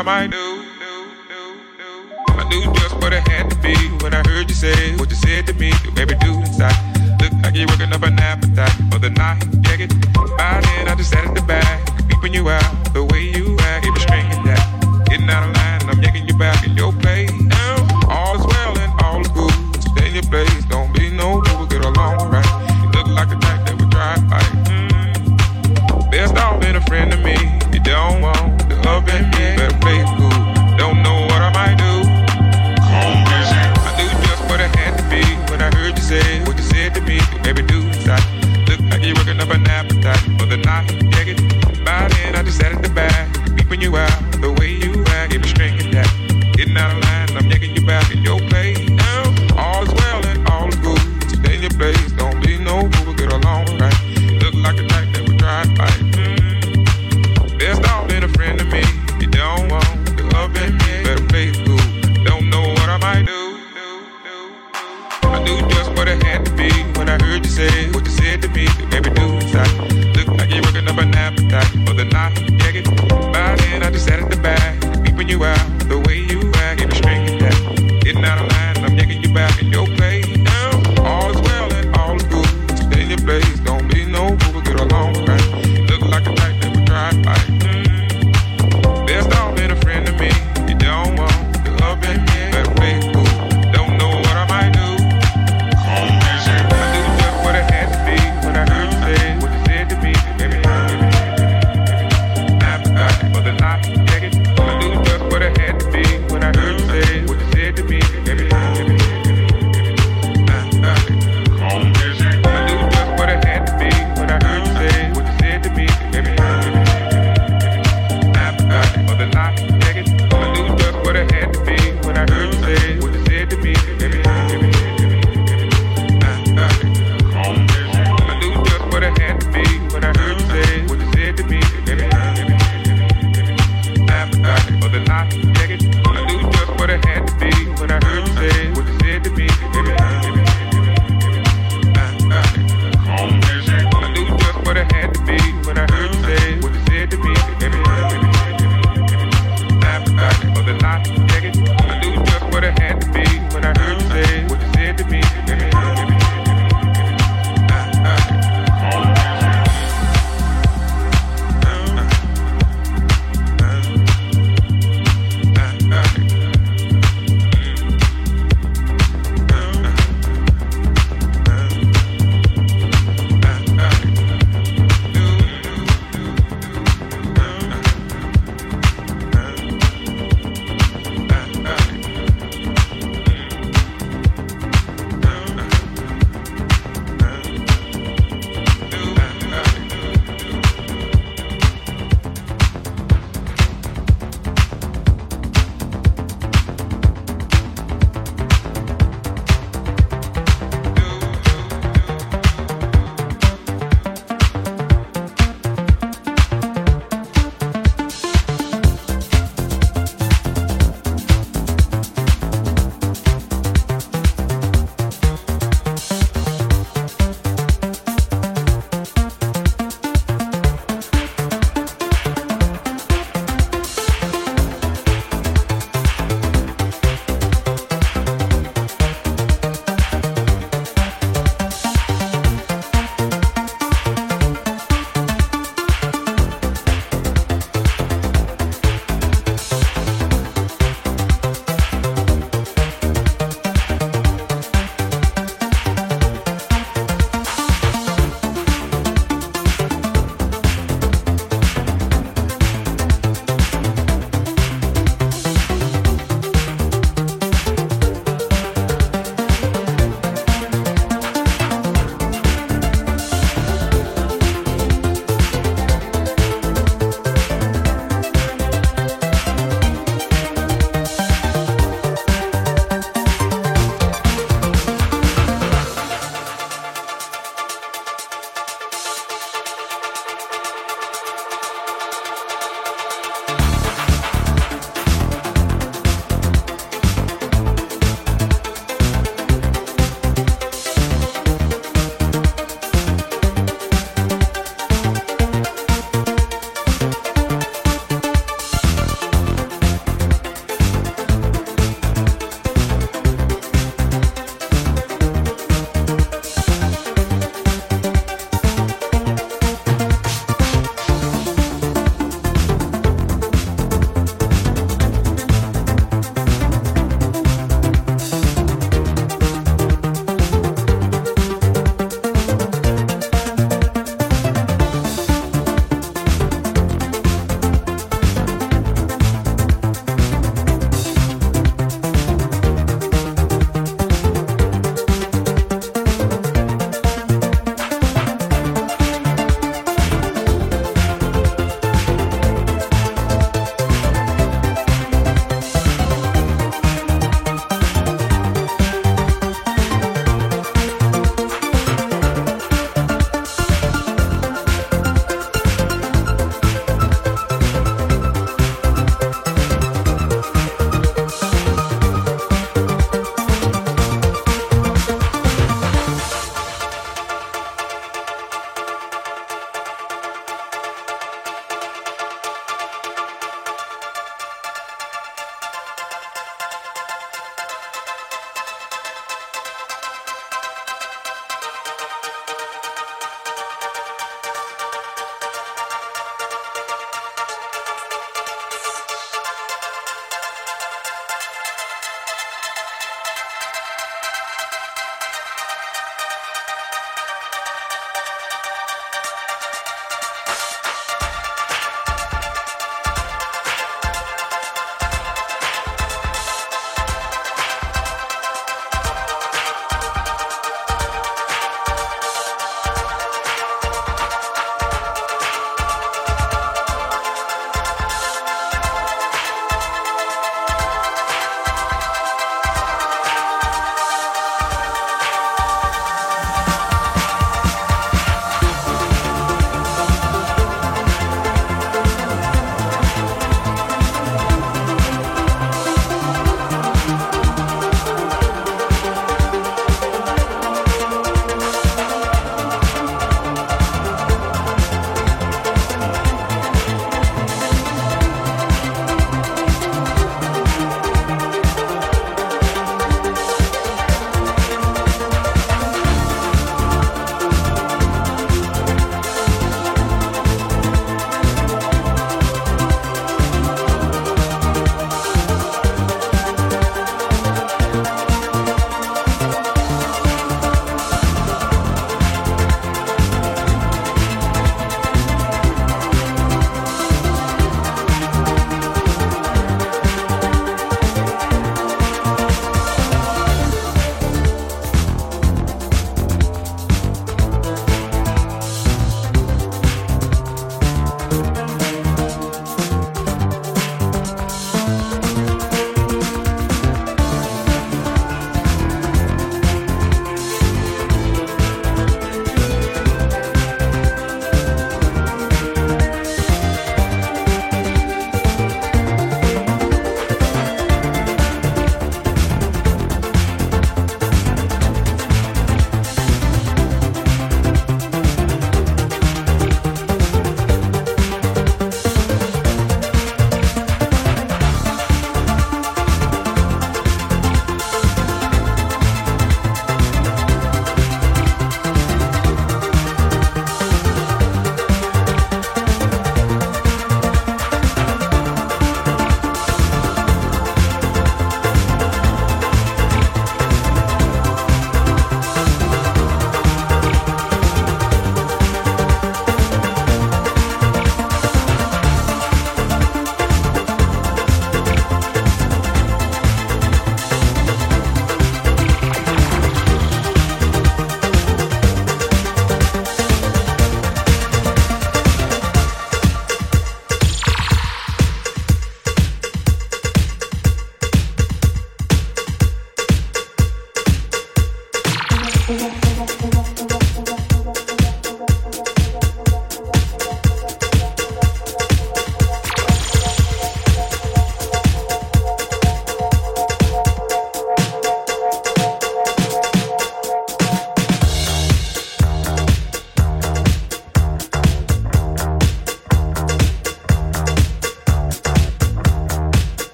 I might do. You out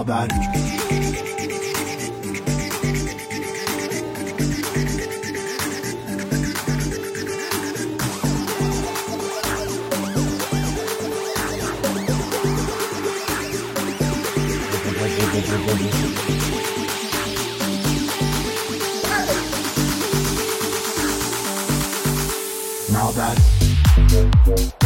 Naber Naber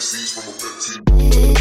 magazines from a 15.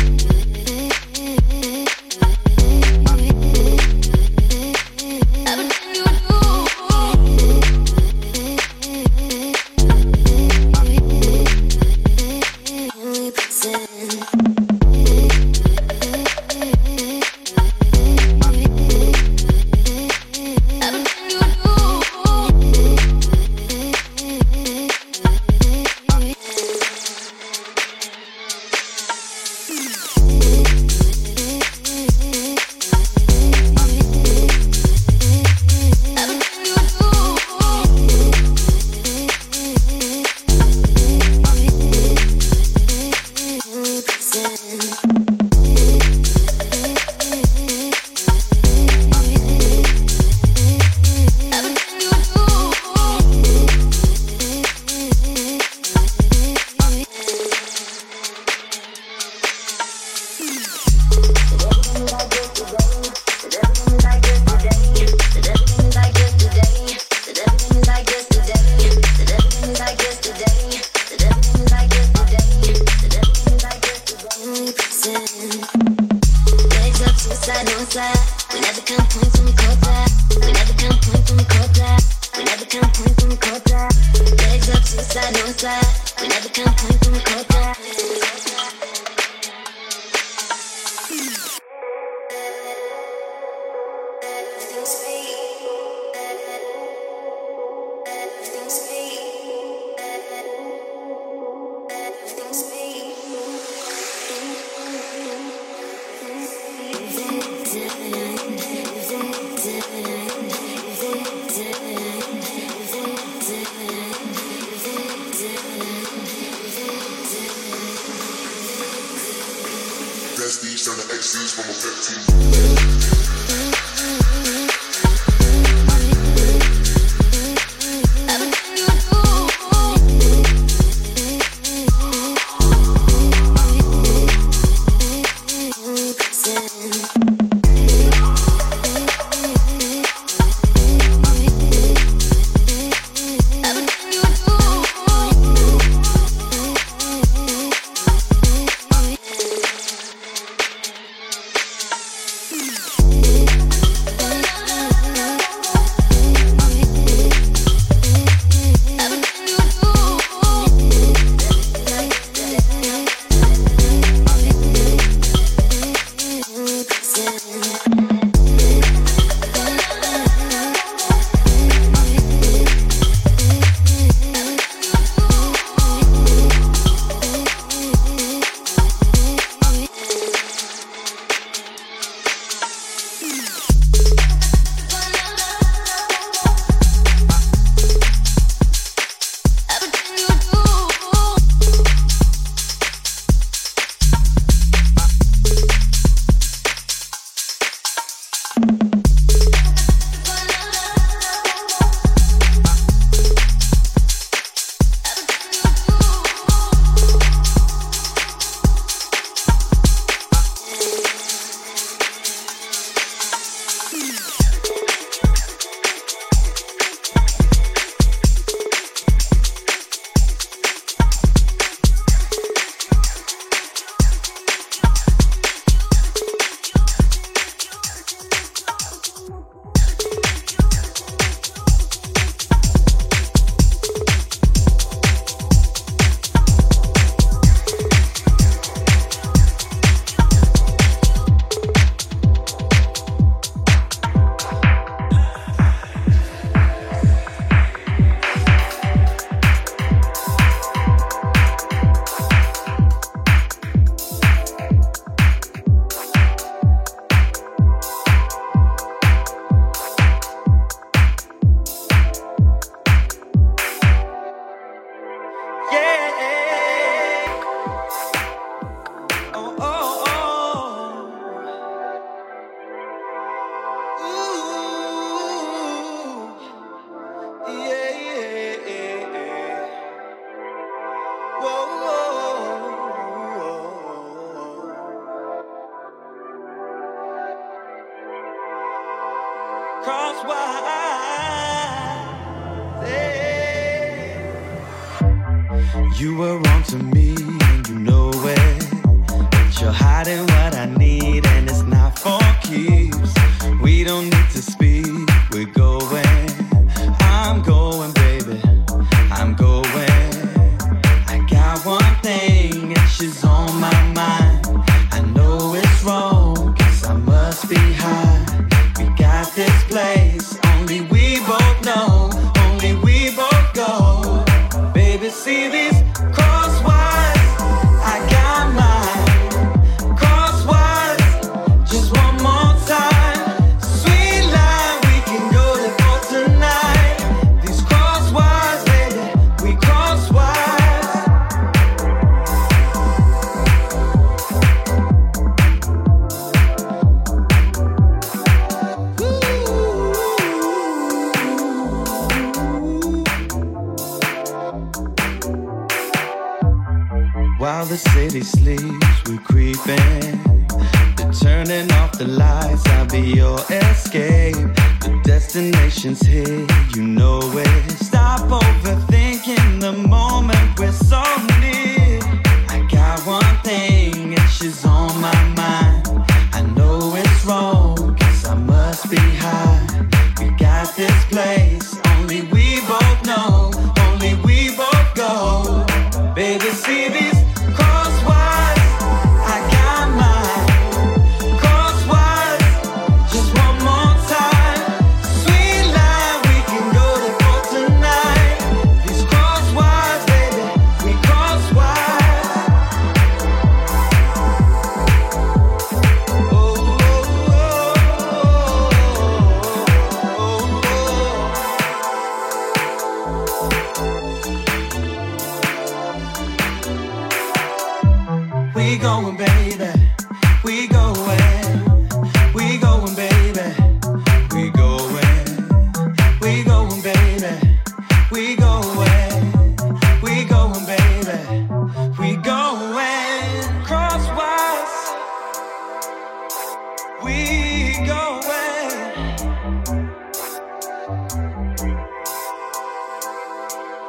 it's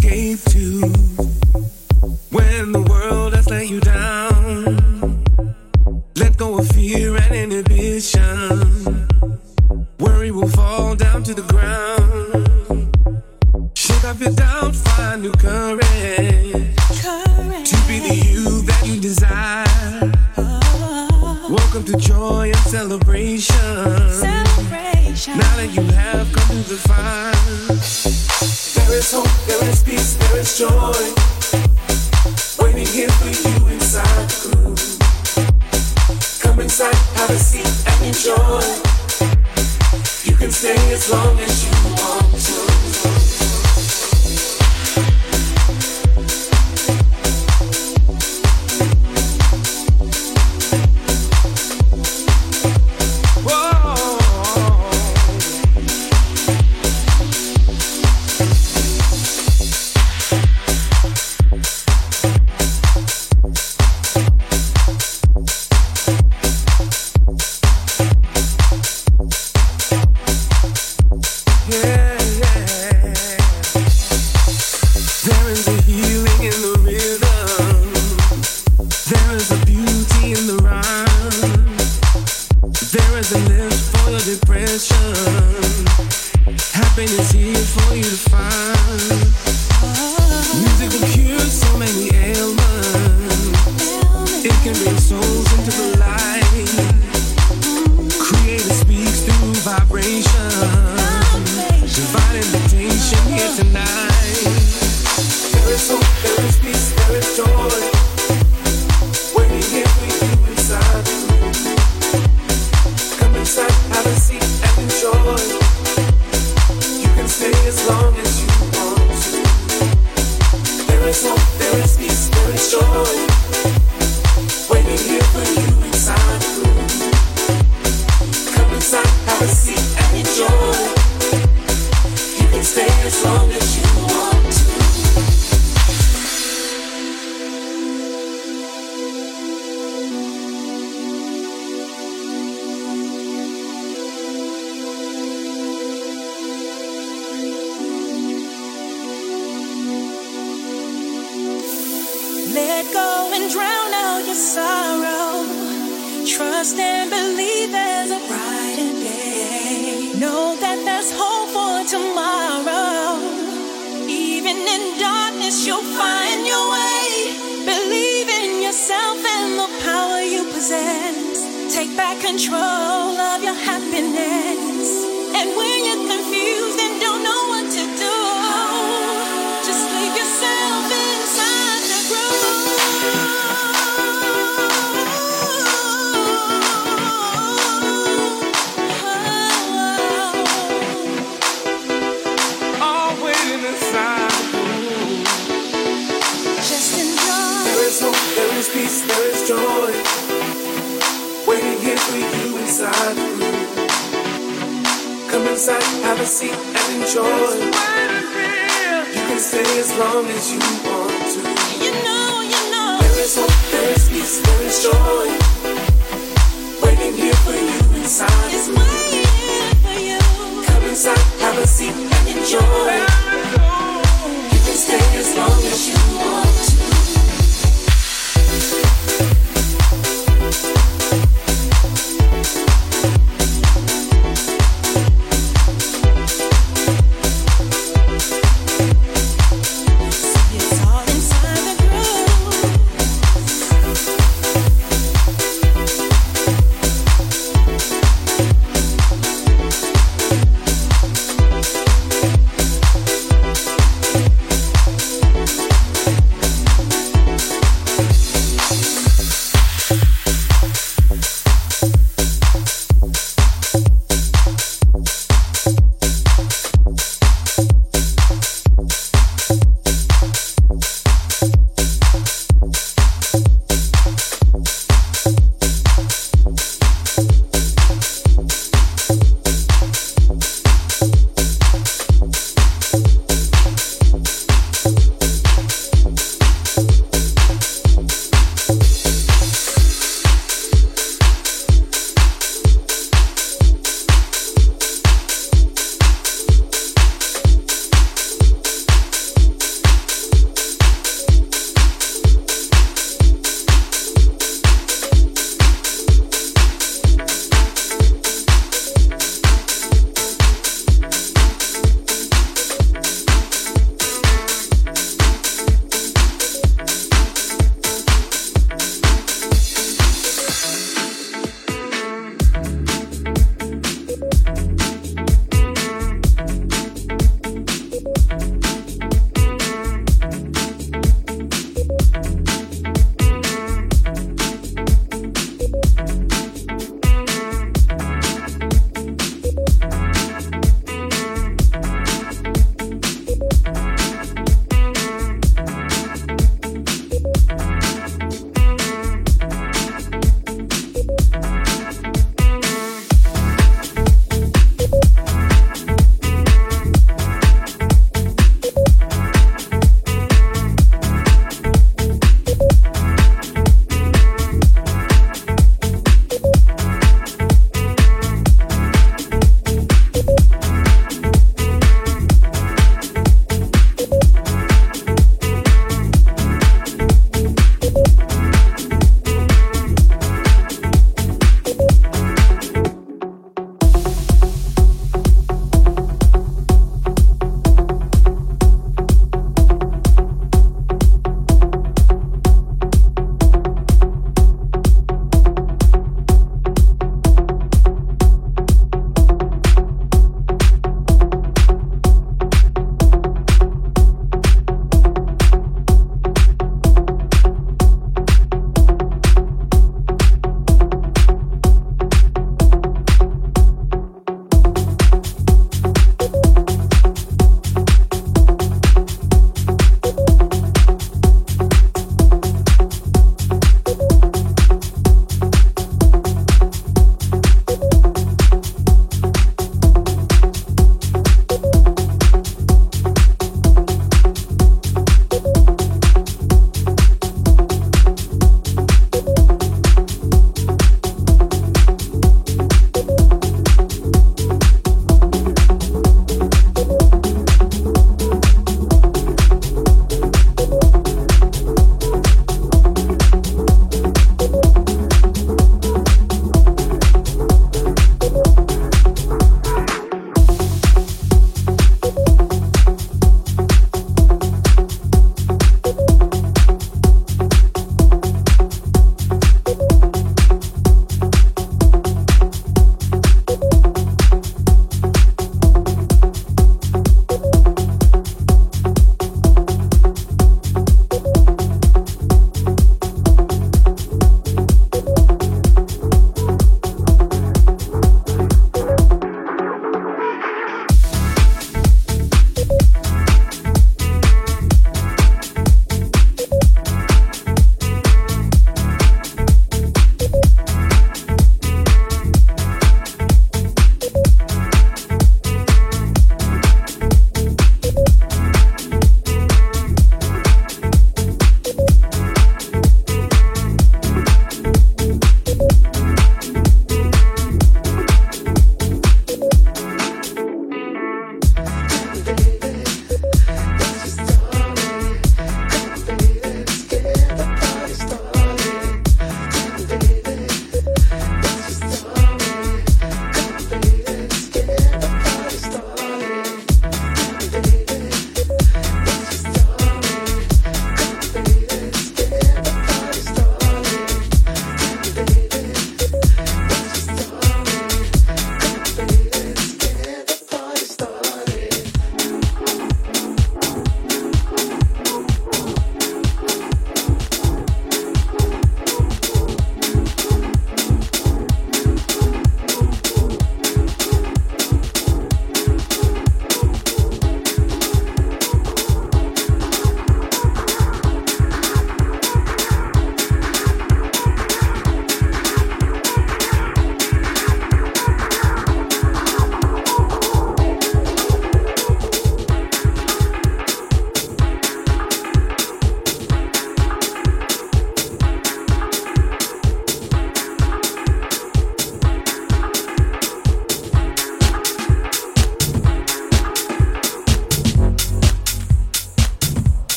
vibration.